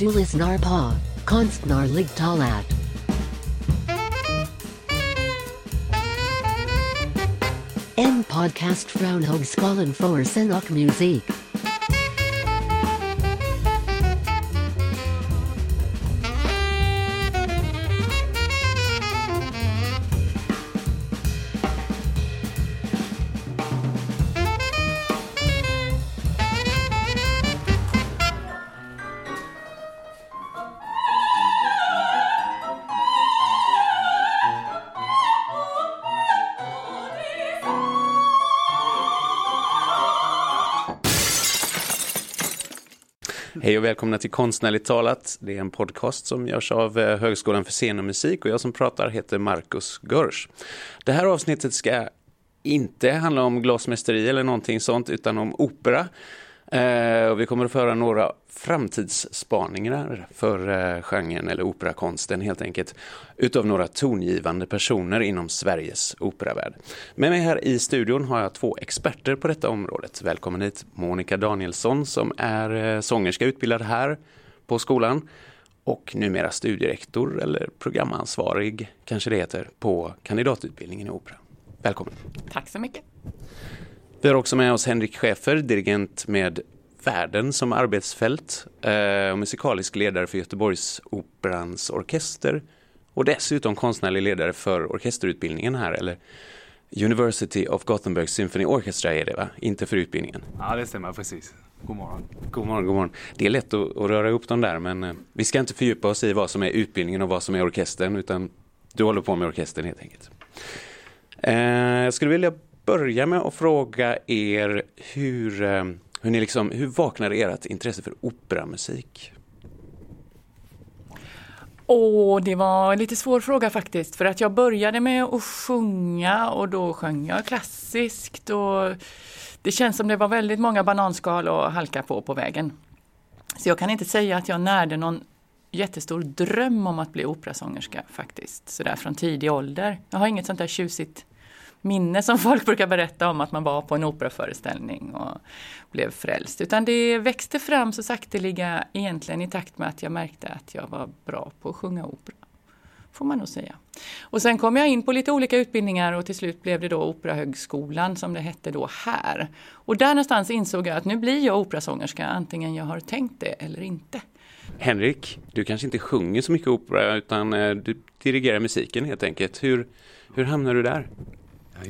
Du lyssnar på Konstnärligt talat. En podcast från Högskolan för scen och musik. Och välkomna till Konstnärligt talat. Det är en podcast som görs av eh, Högskolan för scen och musik och jag som pratar heter Marcus Görsch. Det här avsnittet ska inte handla om glasmästeri eller någonting sånt utan om opera. Eh, och vi kommer att föra några framtidsspaningar för eh, genren eller operakonsten helt enkelt utav några tongivande personer inom Sveriges operavärld. Med mig här i studion har jag två experter på detta området. Välkommen hit Monica Danielsson som är eh, sångerska utbildad här på skolan och numera studierektor eller programansvarig kanske det heter på kandidatutbildningen i opera. Välkommen! Tack så mycket. Vi har också med oss Henrik Schäfer, dirigent med Världen som arbetsfält eh, och musikalisk ledare för Göteborgs Operans orkester och dessutom konstnärlig ledare för orkesterutbildningen här, eller University of Gothenburg Symphony Orchestra är det va? Inte för utbildningen. Ja, det stämmer precis. God morgon. God morgon, god morgon. Det är lätt att, att röra ihop dem där, men eh, vi ska inte fördjupa oss i vad som är utbildningen och vad som är orkestern, utan du håller på med orkestern helt enkelt. Eh, jag skulle vilja börja med att fråga er hur, eh, hur, ni liksom, hur vaknade ert intresse för operamusik? Åh, det var en lite svår fråga faktiskt för att jag började med att sjunga och då sjöng jag klassiskt och det känns som det var väldigt många bananskal att halka på på vägen. Så jag kan inte säga att jag närde någon jättestor dröm om att bli operasångerska faktiskt, sådär från tidig ålder. Jag har inget sånt där tjusigt minne som folk brukar berätta om att man var på en operaföreställning och blev frälst. Utan det växte fram så sakteliga egentligen i takt med att jag märkte att jag var bra på att sjunga opera. Får man nog säga. Och sen kom jag in på lite olika utbildningar och till slut blev det då Operahögskolan som det hette då här. Och där någonstans insåg jag att nu blir jag operasångerska antingen jag har tänkt det eller inte. Henrik, du kanske inte sjunger så mycket opera utan eh, du dirigerar musiken helt enkelt. Hur, hur hamnar du där?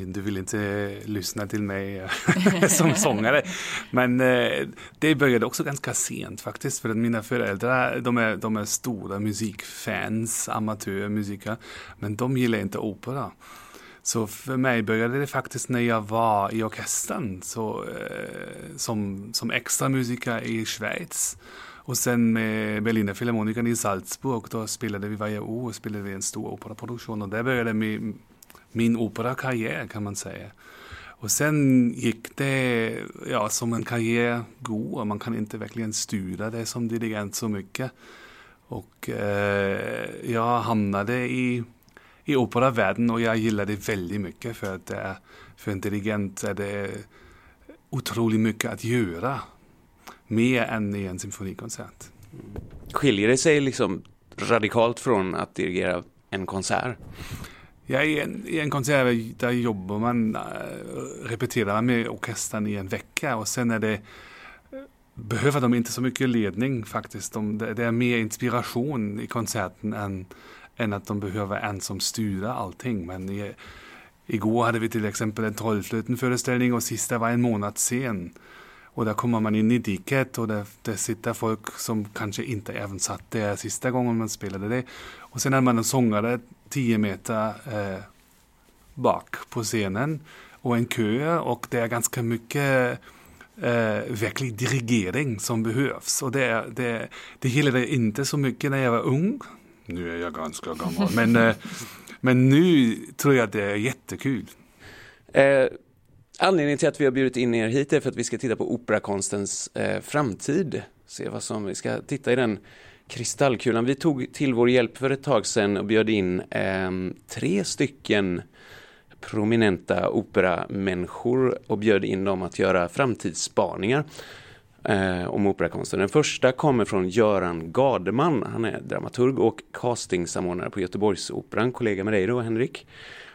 Du vill inte lyssna till mig som sångare. Men eh, det började också ganska sent faktiskt. För att mina föräldrar de är, de är stora musikfans, amatörmusiker. Men de gillar inte opera. Så för mig började det faktiskt när jag var i orkestern så, eh, som, som extra musiker i Schweiz. Och sen med Berliner Philharmonikern i Salzburg, då spelade vi varje år spelade vi en stor operaproduktion och där började min, min operakarriär kan man säga. Och sen gick det ja, som en karriär går. Man kan inte verkligen styra det som dirigent så mycket. Och eh, jag hamnade i, i operavärlden och jag gillar det väldigt mycket för att det för en dirigent är det otroligt mycket att göra. Mer än i en symfonikonsert. Skiljer det sig liksom radikalt från att dirigera en konsert? Ja, i, en, I en konsert där jobbar man, eh, repeterar man med orkestern i en vecka och sen är det eh, behöver de inte så mycket ledning faktiskt. De, det är mer inspiration i konserten än, än att de behöver en som styr allting. Men i, igår hade vi till exempel en Trollflöten-föreställning och sista var en månad sen. Och där kommer man in i diket och där, där sitter folk som kanske inte även satt där sista gången man spelade det. Och sen hade man en sångare 10 meter eh, bak på scenen och en kö och det är ganska mycket eh, verklig dirigering som behövs. Och det, det, det gillade jag inte så mycket när jag var ung. Nu är jag ganska gammal, men, eh, men nu tror jag att det är jättekul. Eh, anledningen till att vi har bjudit in er hit är för att vi ska titta på operakonstens eh, framtid. Se vad som, vi ska titta i den kristallkulan. Vi tog till vår hjälp för ett tag sedan och bjöd in eh, tre stycken prominenta operamänniskor och bjöd in dem att göra framtidsspaningar. eh, om operakonsten. Den första kommer från Göran Gardeman. Han är dramaturg och castingsamordnare på Göteborgsoperan, kollega med dig då Henrik.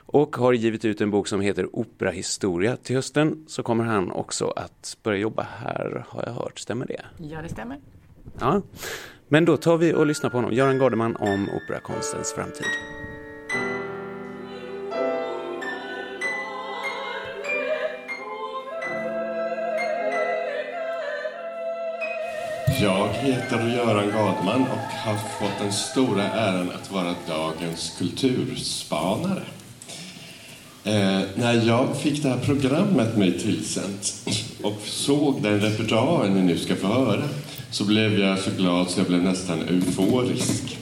Och har givit ut en bok som heter Operahistoria. Till hösten så kommer han också att börja jobba här, har jag hört. Stämmer det? Ja, det stämmer. Ja. Men då tar vi och lyssnar på honom, Göran Gardeman om operakonstens framtid. Jag heter Göran Gadman och har fått den stora äran att vara dagens kulturspanare. Eh, när jag fick det här programmet mig tillsänt och såg den repertoar ni nu ska få höra så blev jag så glad så jag blev nästan euforisk.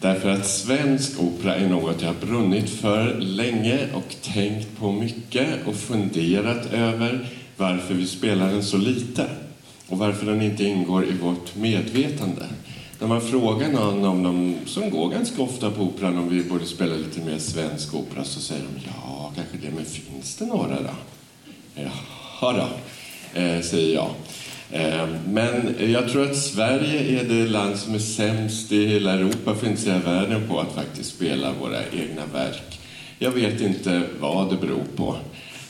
Därför att svensk opera är något jag har brunnit för länge och tänkt på mycket och funderat över varför vi spelar den så lite och varför den inte ingår i vårt medvetande. När man frågar någon om de, som går ganska ofta på operan om vi borde spela lite mer svensk opera så säger de ja, kanske det, men finns det några då? Jaha då, eh, säger jag. Eh, men jag tror att Sverige är det land som är sämst i hela Europa, för att inte säga världen, på att faktiskt spela våra egna verk. Jag vet inte vad det beror på.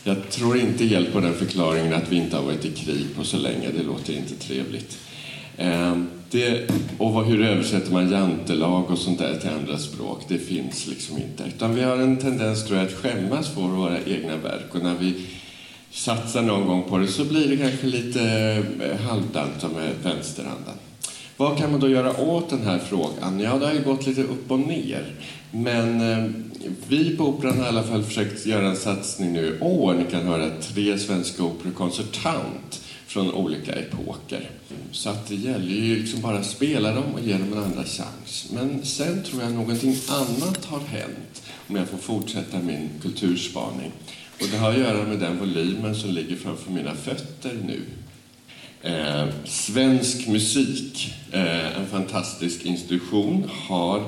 Jag tror inte helt på den förklaringen att vi inte har varit i krig på så länge. Det låter inte trevligt. Eh, det, och hur översätter man jantelag och sånt där till andra språk? Det finns liksom inte. Utan vi har en tendens tror jag, att skämmas för våra egna verk. Och när vi satsa någon gång på det så blir det kanske lite eh, halvdant halvdant med vänsterhanden. Vad kan man då göra åt den här frågan? Ja, det har ju gått lite upp och ner. Men eh, vi på Operan har i alla fall försökt göra en satsning nu i år. Ni kan höra tre svenska operakonsertant från olika epoker. Så att det gäller ju liksom bara att spela dem och ge dem en andra chans. Men sen tror jag någonting annat har hänt om jag får fortsätta min kulturspaning. Och det har att göra med den volymen som ligger framför mina fötter nu. Eh, svensk musik, eh, en fantastisk institution, har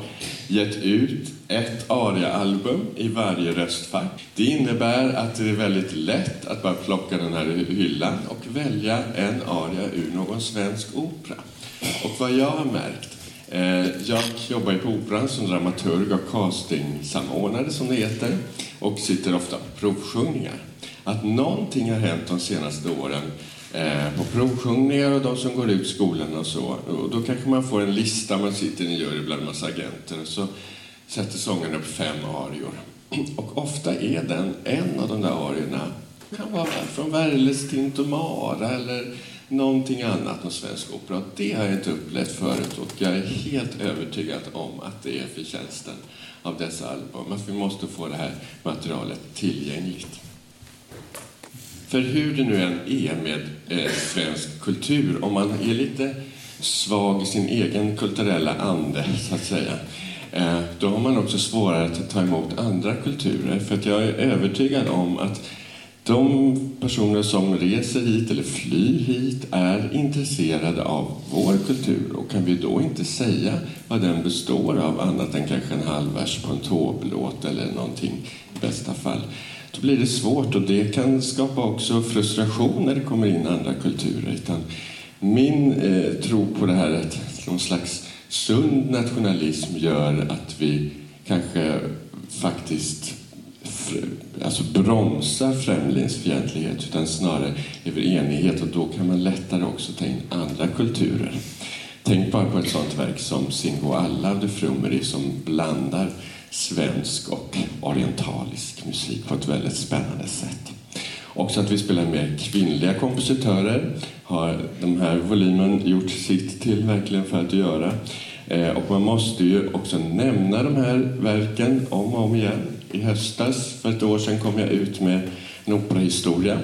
gett ut ett ariaalbum i varje röstfack. Det innebär att det är väldigt lätt att bara plocka den här hyllan och välja en aria ur någon svensk opera. Och vad jag har märkt Eh, jag jobbar ju på Operan som dramaturg och castingsamordnare som det heter och sitter ofta på provsjungningar. Att någonting har hänt de senaste åren eh, på provsjungningar och de som går ut skolan och så. Och då kanske man får en lista, man sitter i en jury bland en massa agenter och så sätter sångaren upp fem arior. Och ofta är den, en av de där arierna kan vara från Werles Tintomara eller någonting annat, än svensk opera. Det har jag inte upplevt förut och jag är helt övertygad om att det är förtjänsten av dessa album. Att vi måste få det här materialet tillgängligt. För hur det nu än är med eh, svensk kultur, om man är lite svag i sin egen kulturella ande, så att säga, eh, då har man också svårare att ta emot andra kulturer. För att jag är övertygad om att de personer som reser hit eller flyr hit är intresserade av vår kultur och kan vi då inte säga vad den består av annat än kanske en halv vers på en tåblåt eller någonting i bästa fall då blir det svårt och det kan skapa också frustration när det kommer in andra kulturer. Utan min eh, tro på det här att någon slags sund nationalism gör att vi kanske faktiskt Eh, alltså bromsar främlingsfientlighet utan snarare över enighet och då kan man lättare också ta in andra kulturer. Tänk bara på ett sånt verk som Singo alla av de Frumeri som blandar svensk och orientalisk musik på ett väldigt spännande sätt. Också att vi spelar med kvinnliga kompositörer har den här volymen gjort sitt till verkligen för att göra. Eh, och man måste ju också nämna de här verken om och om igen. I höstas, för ett år sedan, kom jag ut med en operahistoria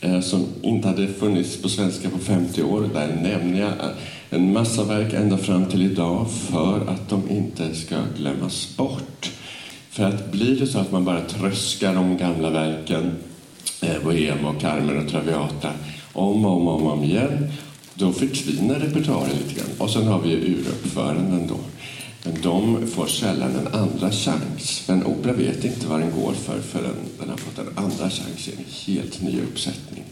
eh, som inte hade funnits på svenska på 50 år. Där nämner jag eh, en massa verk ända fram till idag för att de inte ska glömmas bort. För att blir det så att man bara tröskar de gamla verken, eh, Bohem och Carmen och Traviata, om och om, om, om igen, då förtvinar repertoaren lite grann. Och sen har vi ju uruppföranden då. Men de får sällan en andra chans. Men opera vet inte vad den går för förrän den har fått en andra chans i en helt ny uppsättning.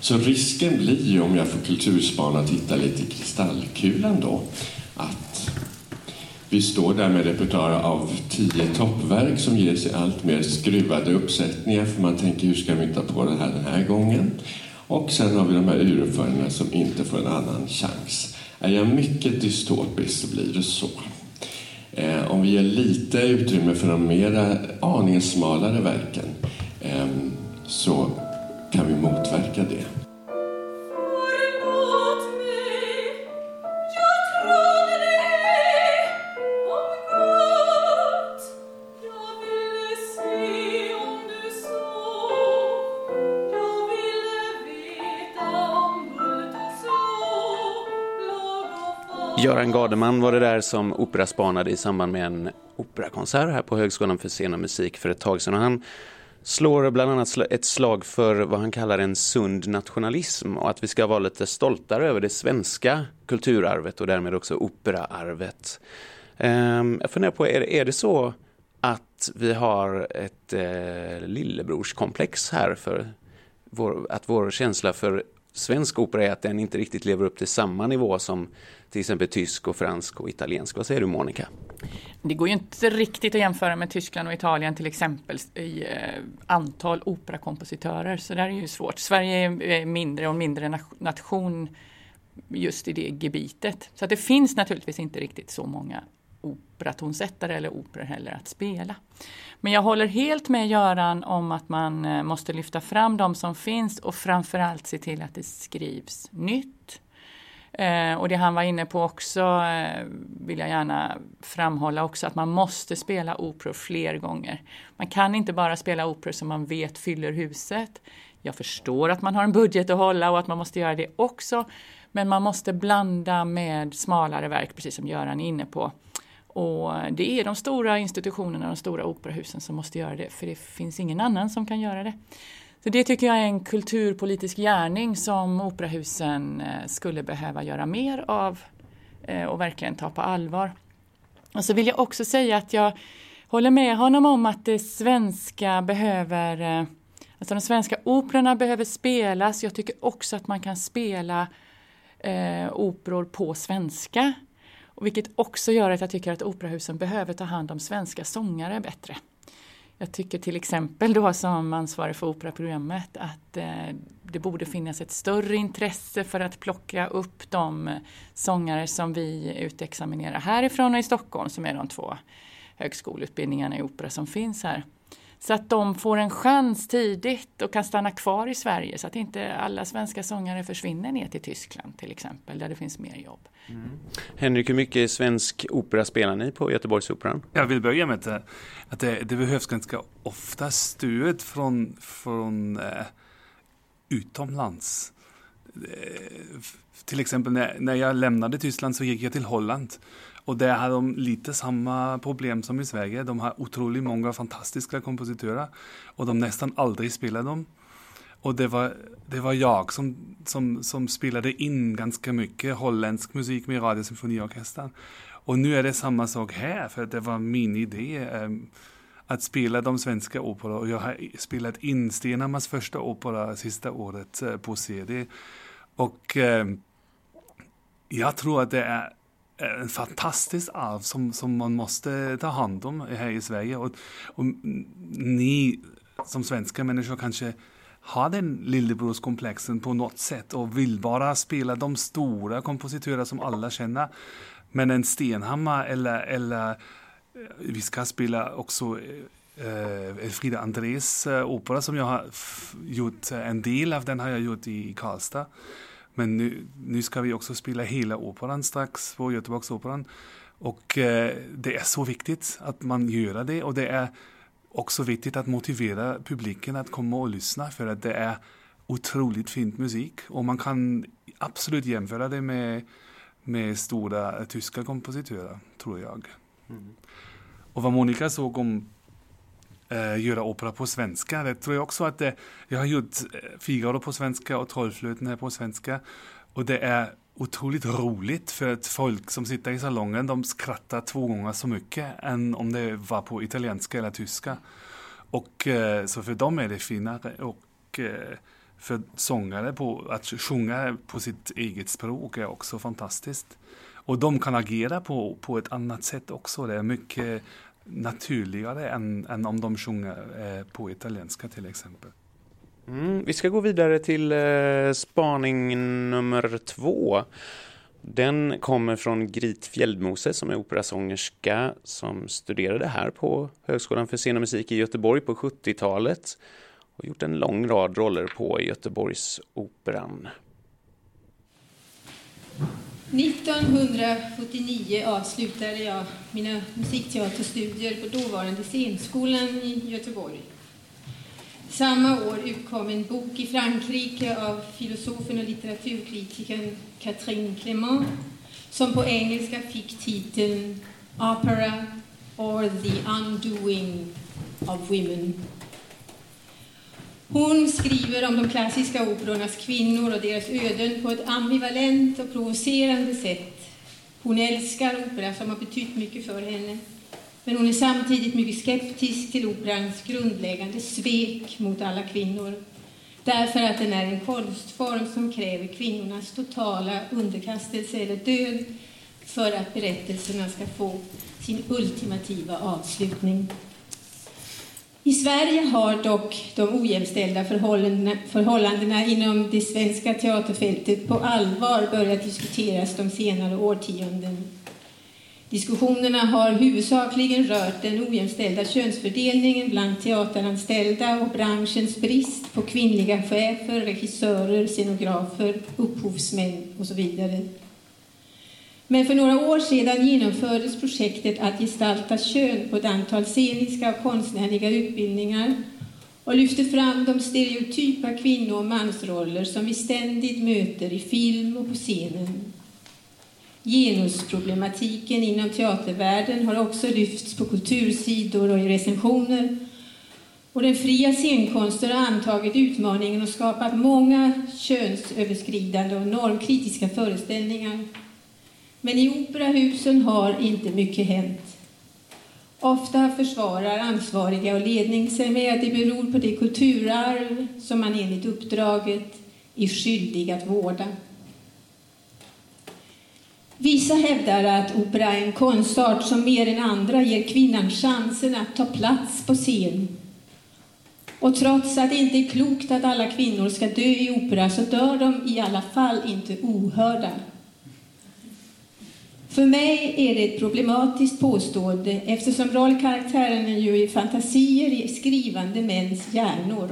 Så risken blir ju, om jag får kulturspana och titta lite i kristallkulan då, att vi står där med repertoar av tio toppverk som ger sig allt mer skruvade uppsättningar för man tänker hur ska vi hitta på det här den här gången? Och sen har vi de här uruppföringarna som inte får en annan chans. Är jag mycket dystopisk så blir det så. Eh, om vi ger lite utrymme för de mera eh, aningen smalare verken eh, så kan vi motverka det. Göran Gardeman var det där som operaspanade i samband med en operakonsert här på Högskolan för scen och musik för ett tag sedan. Och han slår bland annat ett slag för vad han kallar en sund nationalism och att vi ska vara lite stoltare över det svenska kulturarvet och därmed också operaarvet. Ehm, jag funderar på, är det så att vi har ett eh, lillebrorskomplex här för vår, att vår känsla för svensk opera är att den inte riktigt lever upp till samma nivå som till exempel tysk och fransk och italiensk. Vad säger du Monica? Det går ju inte riktigt att jämföra med Tyskland och Italien till exempel i eh, antal operakompositörer. Så där är ju svårt. Sverige är mindre och mindre nation just i det gebitet. Så att det finns naturligtvis inte riktigt så många operatonsättare eller operor heller att spela. Men jag håller helt med Göran om att man eh, måste lyfta fram de som finns och framförallt se till att det skrivs nytt. Eh, och det han var inne på också eh, vill jag gärna framhålla också att man måste spela operor fler gånger. Man kan inte bara spela operor som man vet fyller huset. Jag förstår att man har en budget att hålla och att man måste göra det också. Men man måste blanda med smalare verk, precis som Göran är inne på. Och det är de stora institutionerna, de stora operahusen som måste göra det, för det finns ingen annan som kan göra det. Så det tycker jag är en kulturpolitisk gärning som operahusen eh, skulle behöva göra mer av eh, och verkligen ta på allvar. Och så vill jag också säga att jag håller med honom om att det svenska behöver, eh, alltså de svenska operorna behöver spelas. Jag tycker också att man kan spela eh, operor på svenska. Och vilket också gör att jag tycker att operahusen behöver ta hand om svenska sångare bättre. Jag tycker till exempel då som ansvarig för operaprogrammet att eh, det borde finnas ett större intresse för att plocka upp de eh, sångare som vi utexaminerar härifrån och i Stockholm som är de två högskoleutbildningarna i opera som finns här. Så att de får en chans tidigt och kan stanna kvar i Sverige så att inte alla svenska sångare försvinner ner till Tyskland till exempel där det finns mer jobb. Mm. Henrik, hur mycket svensk opera spelar ni på Göteborgsoperan? Jag vill börja med att, att det, det, behövs ganska ofta stöd från, från eh, utomlands. Eh, till exempel när, när jag lämnade Tyskland så gick jag till Holland och där har de lite samma problem som i Sverige. De har otroligt många fantastiska kompositörer och de nästan aldrig spelar dem. Och det var, det var jag som, som, som spelade in ganska mycket holländsk musik med Radiosymfoniorkestern. Och nu är det samma sak här, för det var min idé eh, att spela de svenska operorna. Och jag har spelat in Stenhammars första opera sista året eh, på CD. Och eh, jag tror att det är Eh, en fantastisk arv som, som man måste ta hand om här i Sverige. Och, och ni som svenska människor kanske har den lillebrorskomplexen på något sätt och vill bara spela de stora kompositörer som alla känner. Men en Stenhammar eller, eller eh, vi ska spela också eh, eh Frida Andrés opera som jag har gjort, en del av den har jag gjort i Karlstad. Men nu, nu ska vi också spela hela operan strax på Göteborgsoperan. Och eh, det är så viktigt att man gör det och det är också viktigt att motivera publiken att komma och lyssna för att det är otroligt fint musik och man kan absolut jämföra det med, med stora tyska kompositörer, tror jag. Mm. Och vad Monica såg om eh, göra opera på svenska. Det tror jag också att det, jag har gjort eh, Figaro på svenska och Trollflöten på svenska. Och det är otroligt roligt för att folk som sitter i salongen de skrattar två gånger så mycket än om det var på italienska eller tyska. Och eh, så för dem är det finare och eh, För sångare på, att sjunga på sitt eget språk är också fantastiskt. Och de kan agera på, på ett annat sätt också. Det är mycket naturligare än, än om de sjunger eh, på italienska till exempel. Mm, vi ska gå vidare till eh, spaning nummer två. Den kommer från Grit Fjällmose som är operasångerska som studerade här på Högskolan för scen och musik i Göteborg på 70-talet och gjort en lång rad roller på Göteborgsoperan. 1979 avslutade jag mina musikteaterstudier på dåvarande scenskolan i Göteborg. Samma år utkom en bok i Frankrike av filosofen och litteraturkritikern Catherine Clément som på engelska fick titeln Opera or the Undoing of Women. Hon skriver om de klassiska operornas kvinnor och deras öden på ett ambivalent och provocerande sätt. Hon älskar opera som har betytt mycket för henne. Men hon är samtidigt mycket skeptisk till operans grundläggande svek mot alla kvinnor. Därför att den är en konstform som kräver kvinnornas totala underkastelse eller död för att berättelserna ska få sin ultimativa avslutning. I Sverige har dock de ojämställda förhållandena, förhållandena inom det svenska teaterfältet på allvar börjat diskuteras de senare årtionden. Diskussionerna har huvudsakligen rört den ojämställda könsfördelningen bland teateranställda och branschens brist på kvinnliga chefer, regissörer, scenografer, upphovsmän och så vidare. Men för några år sedan genomfördes projektet att gestalta kön på ett antal sceniska och konstnärliga utbildningar och lyfte fram de stereotypa kvinno och mansroller som vi ständigt möter i film och på scenen. Genusproblematiken inom teatervärlden har också lyfts på kultursidor och i recensioner. Och den fria scenkonsten har antagit utmaningen och skapat många könsöverskridande och normkritiska föreställningar. Men i operahusen har inte mycket hänt. Ofta försvarar ansvariga och ledning sig med att det beror på det kulturarv som man enligt uppdraget är skyldig att vårda. Vissa hävdar att opera är en konstart som mer än andra ger kvinnan chansen att ta plats på scen. Och trots att det inte är klokt att alla kvinnor ska dö i opera så dör de i alla fall inte ohörda. För mig är det ett problematiskt påstående eftersom rollkaraktärerna ju är fantasier i skrivande mäns hjärnor.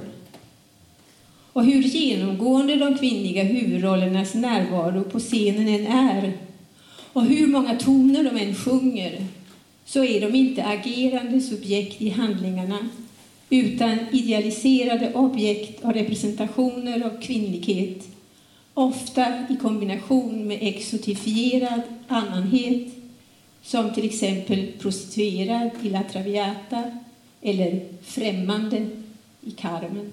Och hur genomgående de kvinnliga huvudrollernas närvaro på scenen än är och hur många toner de än sjunger så är de inte agerande subjekt i handlingarna utan idealiserade objekt av representationer av kvinnlighet ofta i kombination med exotifierad annanhet som till exempel prostituerad i La Traviata eller främmande i Carmen.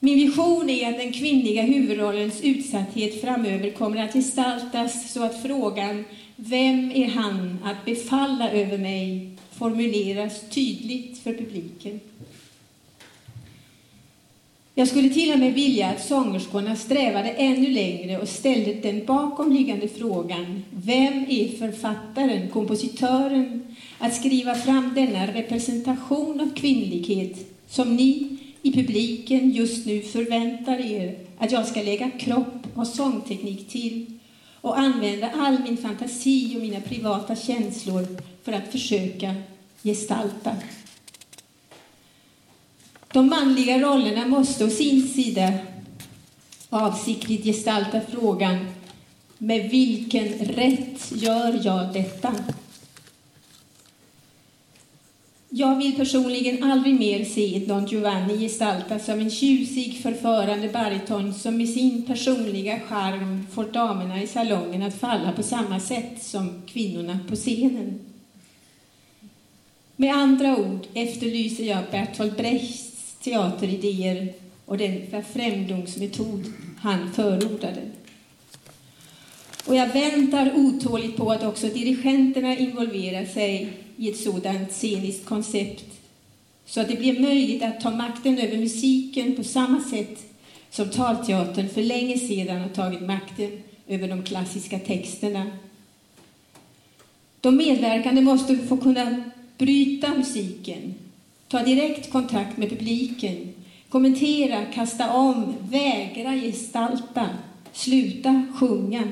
Min vision är att den kvinnliga huvudrollens utsatthet framöver kommer att gestaltas så att frågan Vem är han att befalla över mig formuleras tydligt för publiken. Jag skulle till och med vilja att sångerskorna strävade ännu längre och ställde den bakomliggande frågan Vem är författaren, kompositören, att skriva fram denna representation av kvinnlighet som ni i publiken just nu förväntar er att jag ska lägga kropp och sångteknik till och använda all min fantasi och mina privata känslor för att försöka gestalta. De manliga rollerna måste å sin sida avsiktligt gestalta frågan med vilken rätt gör jag detta? Jag vill personligen aldrig mer se Don Giovanni gestaltas som en tjusig, förförande bariton som med sin personliga charm får damerna i salongen att falla på samma sätt som kvinnorna på scenen. Med andra ord efterlyser jag Bertolt Brechts teateridéer och den främlingsmetod han förordade. Och jag väntar otåligt på att också dirigenterna involverar sig i ett sådant sceniskt koncept så att det blir möjligt att ta makten över musiken på samma sätt som talteatern för länge sedan har tagit makten över de klassiska texterna. De medverkande måste få kunna bryta musiken, ta direkt kontakt med publiken, kommentera, kasta om, vägra gestalta, sluta sjunga.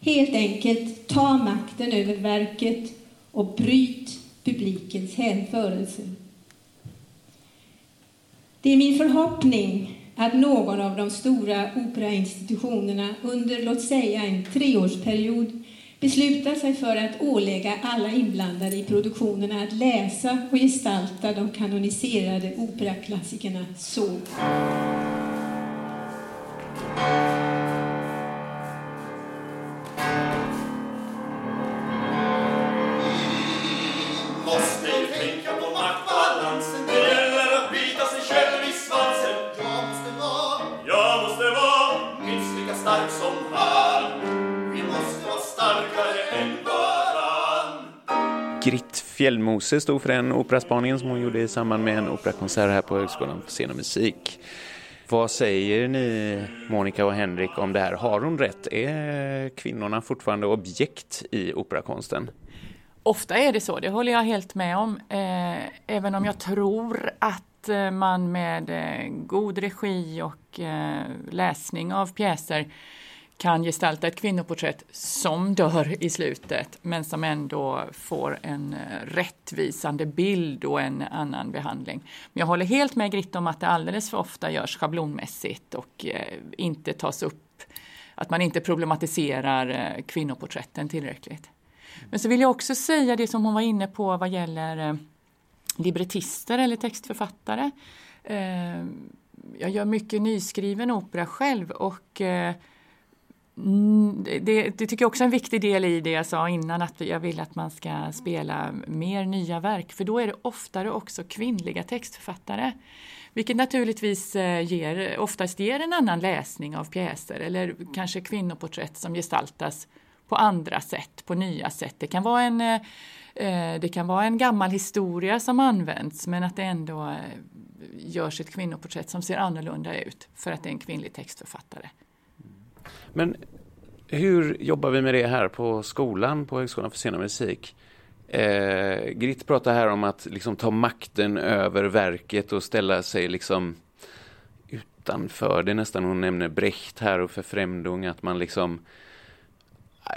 Helt enkelt ta makten över verket och bryt publikens hänförelse. Det är min förhoppning att någon av de stora operainstitutionerna under, låt säga, en treårsperiod beslutar sig för att ålägga alla inblandade i produktionerna att läsa och gestalta de kanoniserade operaklassikerna så. Fjällmose stod för den operaspaningen som hon gjorde i samband med en operakonsert här på Högskolan för scen och musik. Vad säger ni, Monica och Henrik, om det här? Har hon rätt? Är kvinnorna fortfarande objekt i operakonsten? Ofta är det så, det håller jag helt med om. Eh, även om jag tror att eh, man med eh, god regi och eh, läsning av pjäser kan gestalta ett kvinnoporträtt som dör i slutet men som ändå får en eh, rättvisande bild och en annan behandling. Men jag håller helt med Gritte om att det alldeles för ofta görs schablonmässigt och eh, inte tas upp, att man inte problematiserar eh, kvinnoporträtten tillräckligt. Men så vill jag också säga det som hon var inne på vad gäller librettister eller textförfattare. Jag gör mycket nyskriven opera själv och Mm, det, det, tycker jag också är en viktig del i det jag sa innan att jag vill att man ska spela mer nya verk för då är det oftare också kvinnliga textförfattare. Vilket naturligtvis eh, ger, oftast ger en annan läsning av pjäser eller kanske kvinnoporträtt som gestaltas på andra sätt, på nya sätt. Det kan vara en, eh, eh, det kan vara en gammal historia som används men att det ändå görs ett kvinnoporträtt som ser annorlunda ut för att det är en kvinnlig textförfattare. Men hur jobbar vi med det här på skolan, på Högskolan för scen och musik? Eh, Gritt pratar här om att liksom ta makten över verket och ställa sig liksom utanför det nästan. Hon nämner Brecht här och förfrämdung, att man liksom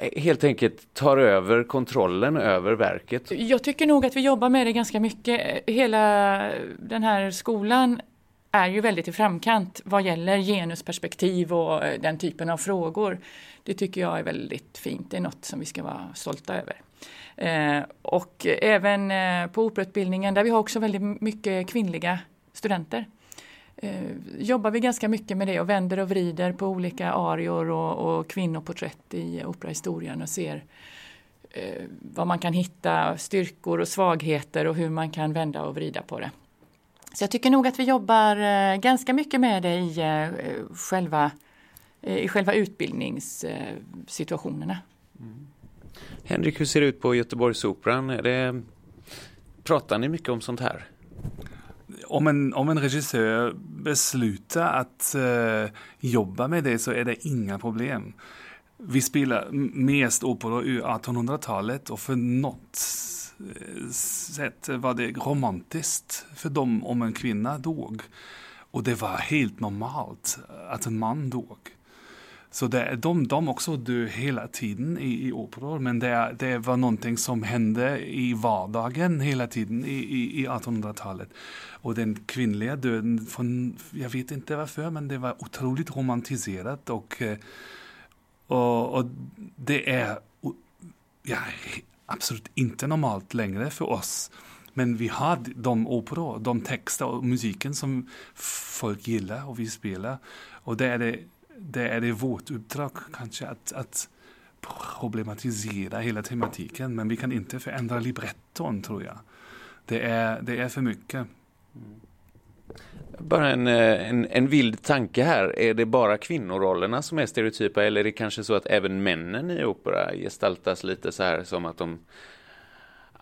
eh, helt enkelt tar över kontrollen över verket. Jag tycker nog att vi jobbar med det ganska mycket. Eh, hela den här skolan är ju väldigt i framkant vad gäller genusperspektiv och eh, den typen av frågor. Det tycker jag är väldigt fint. Det är något som vi ska vara stolta över. Eh, och även eh, på operautbildningen där vi har också väldigt mycket kvinnliga studenter eh, jobbar vi ganska mycket med det och vänder och vrider på olika arior och, och kvinnoporträtt i operahistorien och ser eh, vad man kan hitta, styrkor och svagheter och hur man kan vända och vrida på det. Så jag tycker nog att vi jobbar eh, ganska mycket med det i eh, själva, eh, i själva utbildningssituationerna. Mm. Henrik, hur ser det ut på Göteborgsoperan? Det, pratar ni mycket om sånt här? Om en, om en regissör beslutar att uh, jobba med det så är det inga problem. Vi spelar mest operor ur 1800-talet och för något sätt var det romantiskt för dem om en kvinna dog. Och det var helt normalt att en man dog. Så det, de, de också dör hela tiden i, i operor, men det, det var någonting som hände i vardagen hela tiden i, i, i 1800-talet. Och den kvinnliga döden, från, jag vet inte varför, men det var otroligt romantiserat och, eh, och, och det är ja, absolut inte normalt längre för oss. Men vi har de operor, de texter och musiken som folk gillar och vi spelar. Och det är det, det, är det vårt uppdrag kanske att, att problematisera hela tematiken. Men vi kan inte förändra libretton tror jag. Det är, det är för mycket. Mm. Bara en, eh, en, en vild tanke här. Är det bara kvinnorollerna som är stereotypa eller är det kanske så att även männen i opera gestaltas lite så här som att de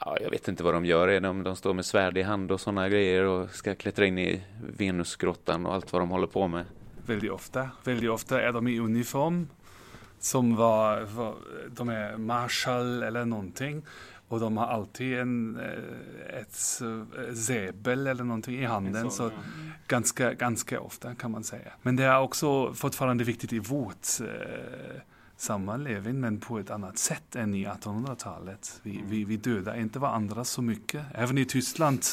Ja, jag vet inte vad de gör. Är de, de står med svärd i hand och sådana grejer och ska klättra in i Venusgrottan och allt vad de håller på med. Väldigt ofta. Väldigt ofta är de i uniform. Som var, var de är Marshall eller någonting. Och de har alltid en, eh, ett säbel eller någonting i handen. Så ganska, ganska ofta kan man säga. Men det är också fortfarande viktigt i vårt eh, sammanlevnad men på ett annat sätt än i 1800-talet. Vi, vi, vi dödar inte varandra så mycket. Även i Tyskland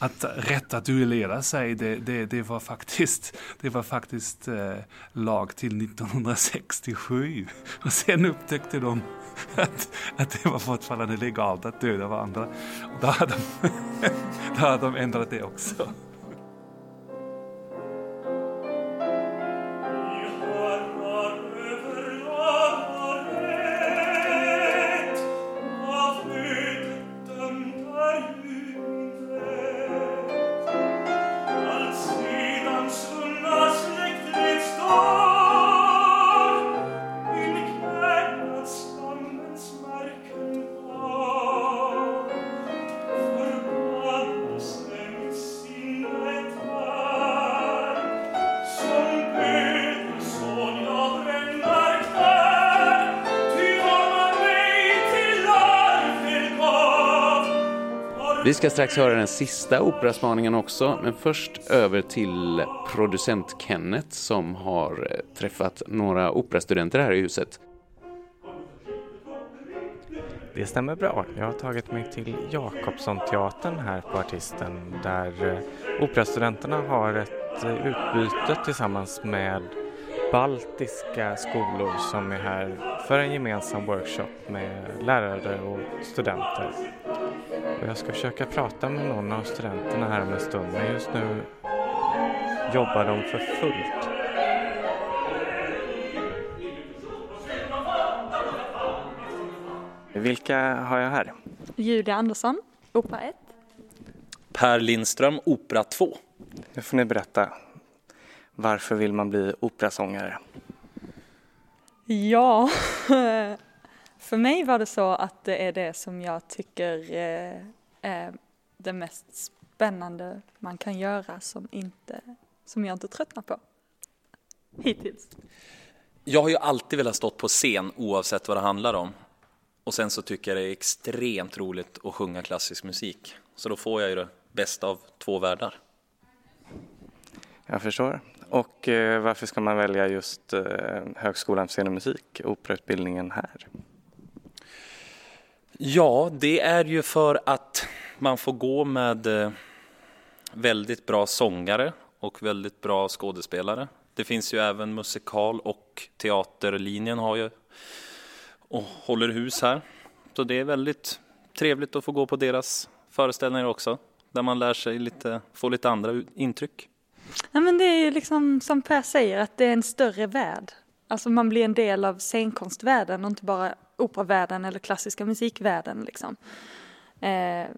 att rätt att duellera sig, det, det, det, var faktiskt, det var faktiskt eh, lag till 1967. Och sen upptäckte de att, att det var fortfarande legalt att döda varandra. Och då har de, då de ändrat det också. Vi ska strax höra den sista operaspaningen också, men först över till producent Kenneth som har eh, träffat några operastudenter här i huset. Det stämmer bra. Jag har tagit mig till Jakobsson-teatern här på Artisten där eh, operastudenterna har ett eh, utbyte tillsammans med baltiska skolor som är här för en gemensam workshop med lärare och studenter. Och jag ska försöka prata med någon av studenterna här om en stund men just nu jobbar de för fullt. Vilka har jag här? Julia Andersson, Opera 1. Per Lindström, Opera 2. Nu får ni berätta. Varför vill man bli operasångare? Ja, för mig var det så att det är det som jag tycker eh, är det mest spännande man kan göra som, inte, som jag inte tröttnar på. Hittills. Jag har ju alltid velat stå på scen oavsett vad det handlar om. Och sen så tycker jag det är extremt roligt att sjunga klassisk musik. Så då får jag ju det bästa av två världar. Jag förstår. Och eh, varför ska man välja just eh, Högskolan för scen och musik, operautbildningen här? Ja, det är ju för att man får gå med eh, väldigt bra sångare och väldigt bra skådespelare. Det finns ju även musikal och teaterlinjen har ju och håller hus här. Så det är väldigt trevligt att få gå på deras föreställningar också, där man lär sig lite, få lite andra intryck. Ja, men det är ju liksom som Per säger att det är en större värld. Alltså man blir en del av scenkonstvärlden och inte bara operavärlden eller klassiska musikvärlden liksom. Eh,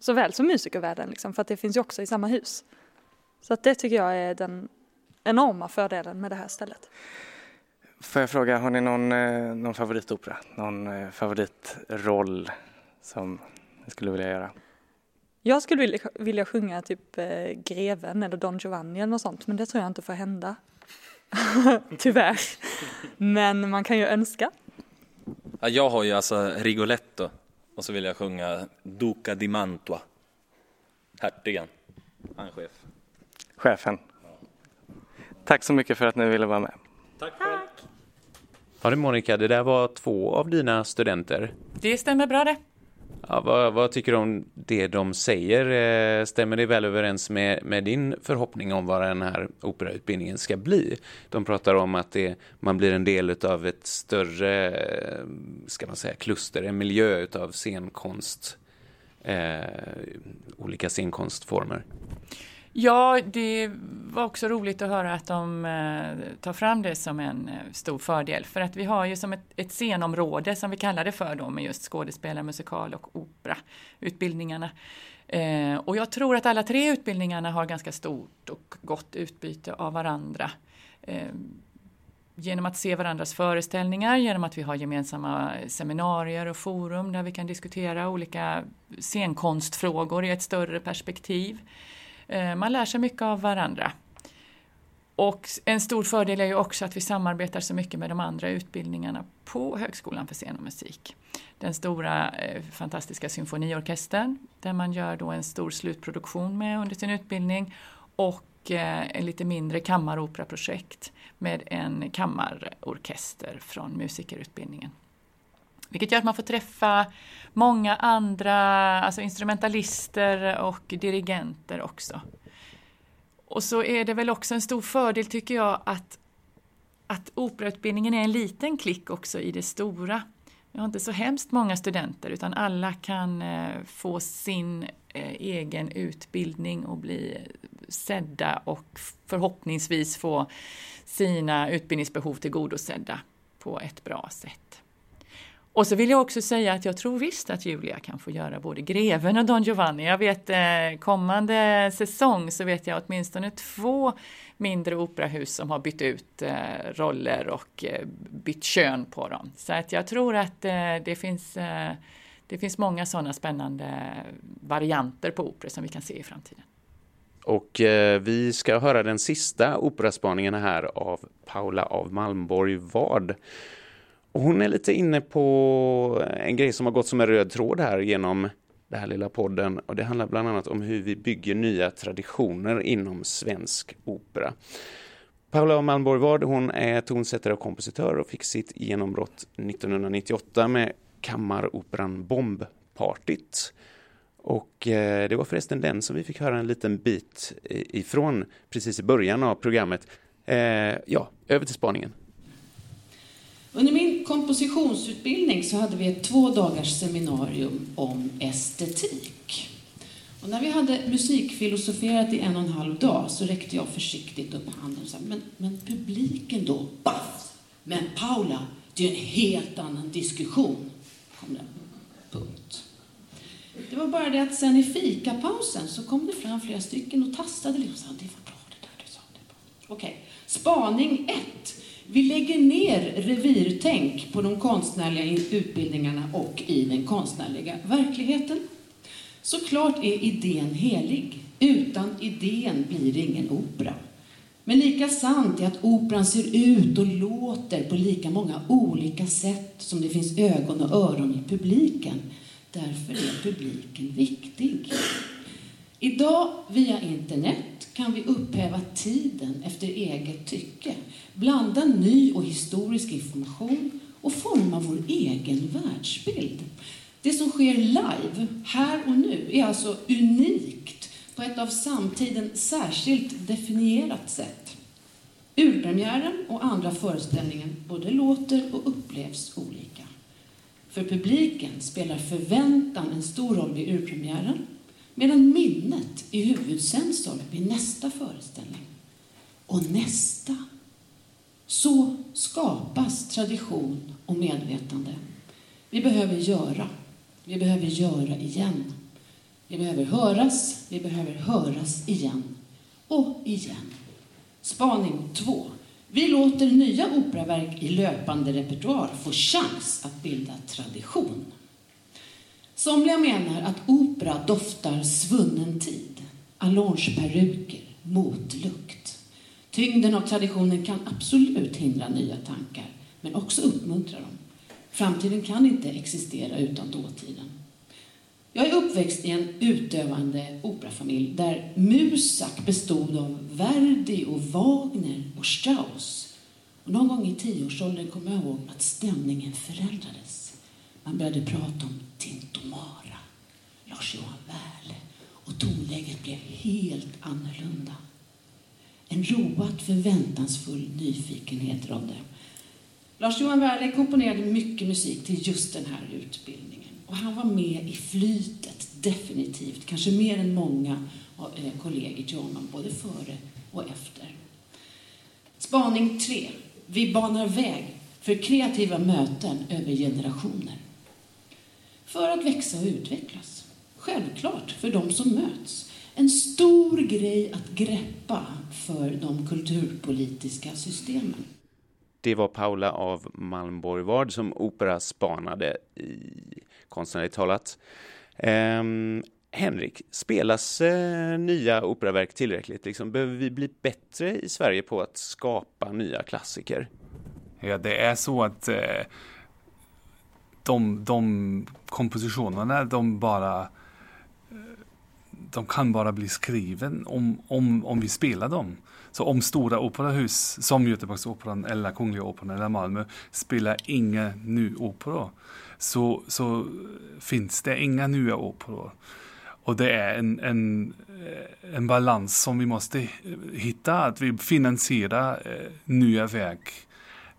såväl som musikervärlden liksom, för att det finns ju också i samma hus. Så att det tycker jag är den enorma fördelen med det här stället. Får jag fråga, har ni någon, eh, någon favoritopera? Någon eh, favoritroll som ni skulle vilja göra? Jag skulle vilja, vilja sjunga typ eh, Greven eller Don Giovanni eller något sånt, men det tror jag inte får hända. Tyvärr. Men man kan ju önska. Ja, jag har ju alltså Rigoletto och så vill jag sjunga Duca di Mantua. Hertigen. Han är chef. Chefen. Tack så mycket för att ni ville vara med. Tack själv. Ja du Monica, det där var två av dina studenter. Det stämmer bra det. Ja, vad, vad tycker du om det de säger? Eh, stämmer det väl överens med, med din förhoppning om vad den här operautbildningen ska bli? De pratar om att det, man blir en del av ett större, eh, ska man säga, kluster, en miljö av scenkonst, eh, olika scenkonstformer. Ja, det var också roligt att höra att de eh, tar fram det som en eh, stor fördel. För att vi har ju som ett, ett scenområde som vi kallar det för då med just skådespelare, musikal och operautbildningarna. Eh, och jag tror att alla tre utbildningarna har ganska stort och gott utbyte av varandra. Eh, genom att se varandras föreställningar, genom att vi har gemensamma eh, seminarier och forum där vi kan diskutera olika scenkonstfrågor i ett större perspektiv. Eh, man lär sig mycket av varandra. Och en stor fördel är ju också att vi samarbetar så mycket med de andra utbildningarna på Högskolan för scen och musik. Den stora eh, fantastiska symfoniorkestern där man gör då en stor slutproduktion med under sin utbildning och eh, en lite mindre kammaroperaprojekt med en kammarorkester från musikerutbildningen. Vilket gör att man får träffa många andra alltså instrumentalister och dirigenter också. Och så är det väl också en stor fördel tycker jag att, att operautbildningen är en liten klick också i det stora. Vi har inte så hemskt många studenter utan alla kan eh, få sin eh, egen utbildning och bli sedda och förhoppningsvis få sina utbildningsbehov tillgodosedda på ett bra sätt. Och så vill jag också säga att jag tror visst att Julia kan få göra både Greven och Don Giovanni. Jag vet eh, kommande säsong så vet jag åtminstone två mindre operahus som har bytt ut eh, roller och eh, bytt kön på dem. Så att jag tror att det finns det finns många sådana spännande varianter på opera som vi kan se i framtiden. Och eh, vi ska höra den sista operaspaningen här av Paula av Malmborg Ward. Och hon är lite inne på en grej som har gått som en röd tråd här genom den här lilla podden och det handlar bland annat om hur vi bygger nya traditioner inom svensk opera. Paula Malmborg Ward, hon är tonsättare och kompositör och fick sitt genombrott 1998 med kammaroperan Bombpartyt. Och eh, det var förresten den som vi fick höra en liten bit ifrån precis i början av programmet. Eh, ja, över till spaningen. Under min kompositionsutbildning så hade vi ett två dagars seminarium om estetik. Och när vi hade musikfilosoferat i en och en halv dag så räckte jag försiktigt upp handen och sa, men, men publiken då? Baff! Men Paula, det är en helt annan diskussion. Kom det. Punkt. Det var bara det att sen i fikapausen så kom det fram flera stycken och tastade lite och sa, det var bra det där du sa. Okej, okay. spaning ett. Vi lägger ner revirtänk på de konstnärliga utbildningarna och i den konstnärliga verkligheten. Såklart är idén helig. Utan idén blir det ingen opera. Men lika sant är att operan ser ut och låter på lika många olika sätt som det finns ögon och öron i publiken. Därför är publiken viktig. Idag, via internet, kan vi upphäva tiden efter eget tycke, blanda ny och historisk information och forma vår egen världsbild. Det som sker live, här och nu, är alltså unikt på ett av samtiden särskilt definierat sätt. Urpremiären och andra föreställningen både låter och upplevs olika. För publiken spelar förväntan en stor roll vid urpremiären medan minnet är huvudsensorn vid nästa föreställning. Och nästa. Så skapas tradition och medvetande. Vi behöver göra. Vi behöver göra igen. Vi behöver höras. Vi behöver höras igen. Och igen. Spaning 2. Vi låter nya operaverk i löpande repertoar få chans att bilda tradition. Somliga menar att opera doftar svunnen tid, allongeperuker, motlukt. Tyngden av traditionen kan absolut hindra nya tankar, men också uppmuntra dem. Framtiden kan inte existera utan dåtiden. Jag är uppväxt i en utövande operafamilj där Musak bestod av Verdi och Wagner och Strauss. Och någon gång i tioårsåldern kom jag ihåg att stämningen förändrades. Man började prata om Tintomara, Lars-Johan Wärle och tonläget blev helt annorlunda. En roat förväntansfull nyfikenhet rådde. Lars-Johan Werle komponerade mycket musik till just den här utbildningen. Och han var med i flytet, definitivt. Kanske mer än många eh, kollegor till honom, både före och efter. Spaning 3. Vi banar väg för kreativa möten över generationer. För att växa och utvecklas. Självklart för de som möts. En stor grej att greppa för de kulturpolitiska systemen. Det var Paula av Malmborg Ward som operaspanade i Konstnärligt talat. Um, Henrik, spelas eh, nya operaverk tillräckligt? Liksom, behöver vi bli bättre i Sverige på att skapa nya klassiker? Ja, det är så att eh, de, de kompositionerna, de bara de kan bara bli skriven om, om, om vi spelar dem. Så om stora operahus som Göteborgsoperan eller Kungliga Operan eller Malmö spelar inga nya operor så, så finns det inga nya operor. Och det är en, en, en balans som vi måste hitta, att vi finansierar eh, nya verk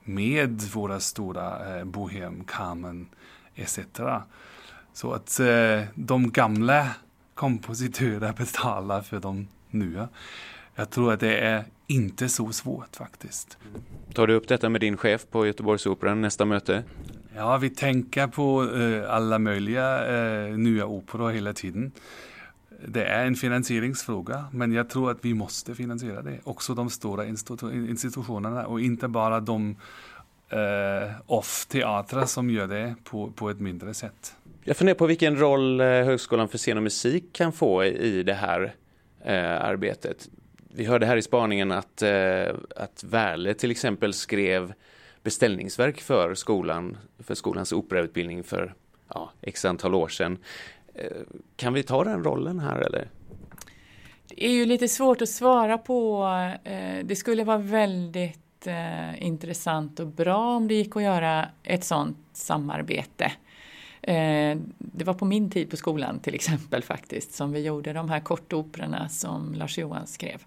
med våra stora eh, Bohem, Carmen etc. Så att eh, de gamla kompositörerna betalar för de nya. Jag tror att det är inte så svårt faktiskt. Tar du upp detta med din chef på Göteborgsoperan nästa möte? Ja, vi tänker på eh, alla möjliga eh, nya operor hela tiden. Det är en finansieringsfråga, men jag tror att vi måste finansiera det. Också de stora institutionerna och inte bara de eh, off-teatrar som gör det på, på ett mindre sätt. Jag funderar på vilken roll eh, Högskolan för scen och musik kan få i det här eh, arbetet. Vi hörde här i spaningen att, eh, att Värle till exempel skrev beställningsverk för skolan, för skolans operautbildning för ja, x antal år sedan. Eh, kan vi ta den rollen här eller? Det är ju lite svårt att svara på. Eh, det skulle vara väldigt eh, intressant och bra om det gick att göra ett sådant samarbete. Eh, det var på min tid på skolan till exempel faktiskt som vi gjorde de här kortoperorna som Lars Johan skrev.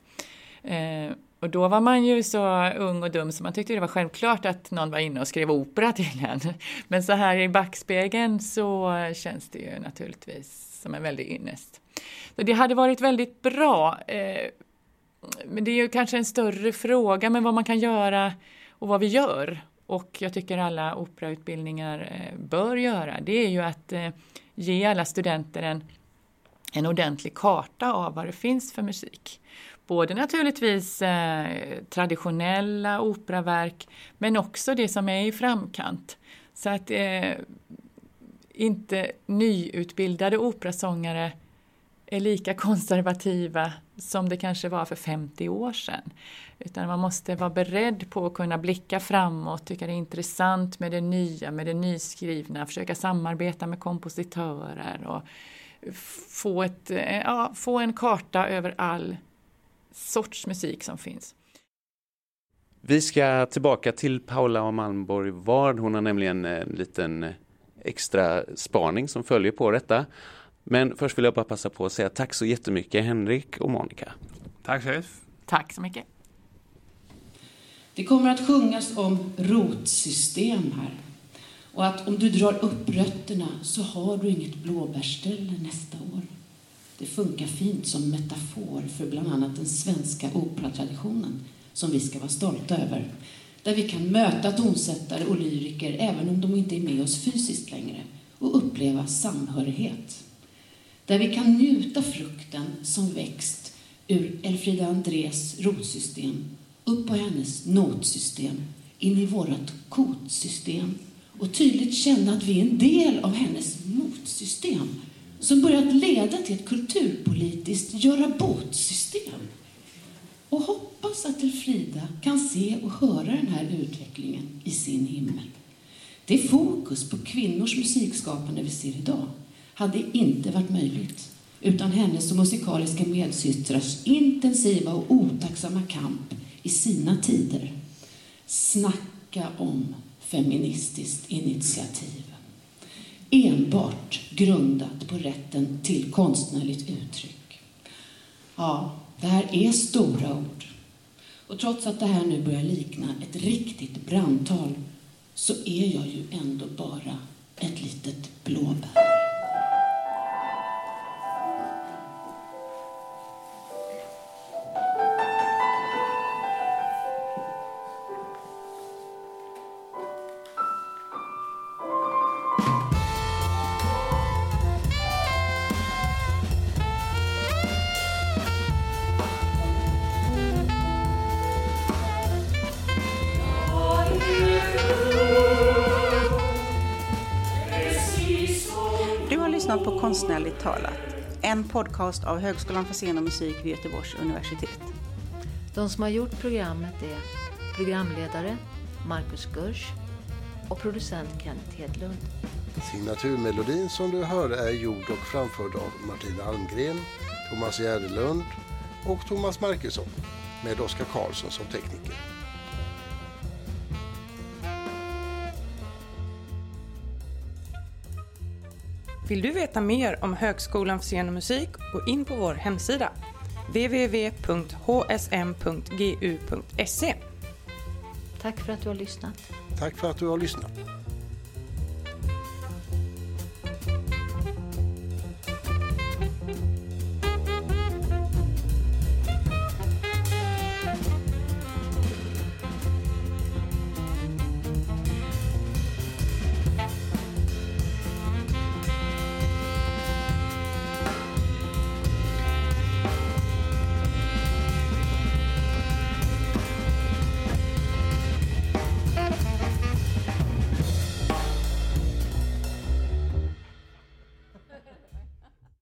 Eh, och då var man ju så ung och dum så man tyckte det var självklart att någon var inne och skrev opera till en. Men så här i backspegeln så känns det ju naturligtvis som en väldig ynnest. Så det hade varit väldigt bra. Eh, men det är ju kanske en större fråga men vad man kan göra och vad vi gör. Och jag tycker alla operautbildningar eh, bör göra. Det är ju att eh, ge alla studenter en, en ordentlig karta av vad det finns för musik. Både naturligtvis eh, traditionella operaverk men också det som är i framkant. Så att eh, inte nyutbildade operasångare är lika konservativa som det kanske var för 50 år sedan. Utan man måste vara beredd på att kunna blicka framåt, tycka det är intressant med det nya, med det nyskrivna, försöka samarbeta med kompositörer och få, ett, ja, få en karta över all sorts musik som finns. Vi ska tillbaka till Paula och Malmborg Ward. Hon har nämligen en liten extra spaning som följer på detta. Men först vill jag bara passa på att säga tack så jättemycket Henrik och Monica. Tack chef. Tack så mycket. Det kommer att sjungas om rotsystem här. Och att om du drar upp rötterna så har du inget blåbärsställe nästa år. Det funkar fint som metafor för bland annat den svenska operatraditionen som vi ska vara stolta över. Där vi kan möta tonsättare och lyriker även om de inte är med oss fysiskt längre och uppleva samhörighet. Där vi kan njuta frukten som växt ur Elfrida Andrés rotsystem upp på hennes notsystem in i vårt kotsystem och tydligt känna att vi är en del av hennes motsystem som börjat leda till ett kulturpolitiskt göra bot-system. Och hoppas att Elfrida kan se och höra den här utvecklingen i sin himmel. Det fokus på kvinnors musikskapande vi ser idag hade inte varit möjligt utan hennes och musikaliska medsystrars intensiva och otacksamma kamp i sina tider. Snacka om feministiskt initiativ enbart grundat på rätten till konstnärligt uttryck. Ja, det här är stora ord. Och trots att det här nu börjar likna ett riktigt brandtal så är jag ju ändå bara ett litet blåbär. Lyssnat på Konstnärligt talat, en podcast av Högskolan för scen och musik vid Göteborgs universitet. De som har gjort programmet är programledare Marcus Görsch och producent Kenneth Hedlund. Signaturmelodin som du hörde är gjord och framförd av Martina Almgren, Thomas Järdelund och Thomas Markusson med Oskar Karlsson som tekniker. Vill du veta mer om Högskolan för scen och musik, gå in på vår hemsida www.hsm.gu.se. Tack för att du har lyssnat. Tack för att du har lyssnat.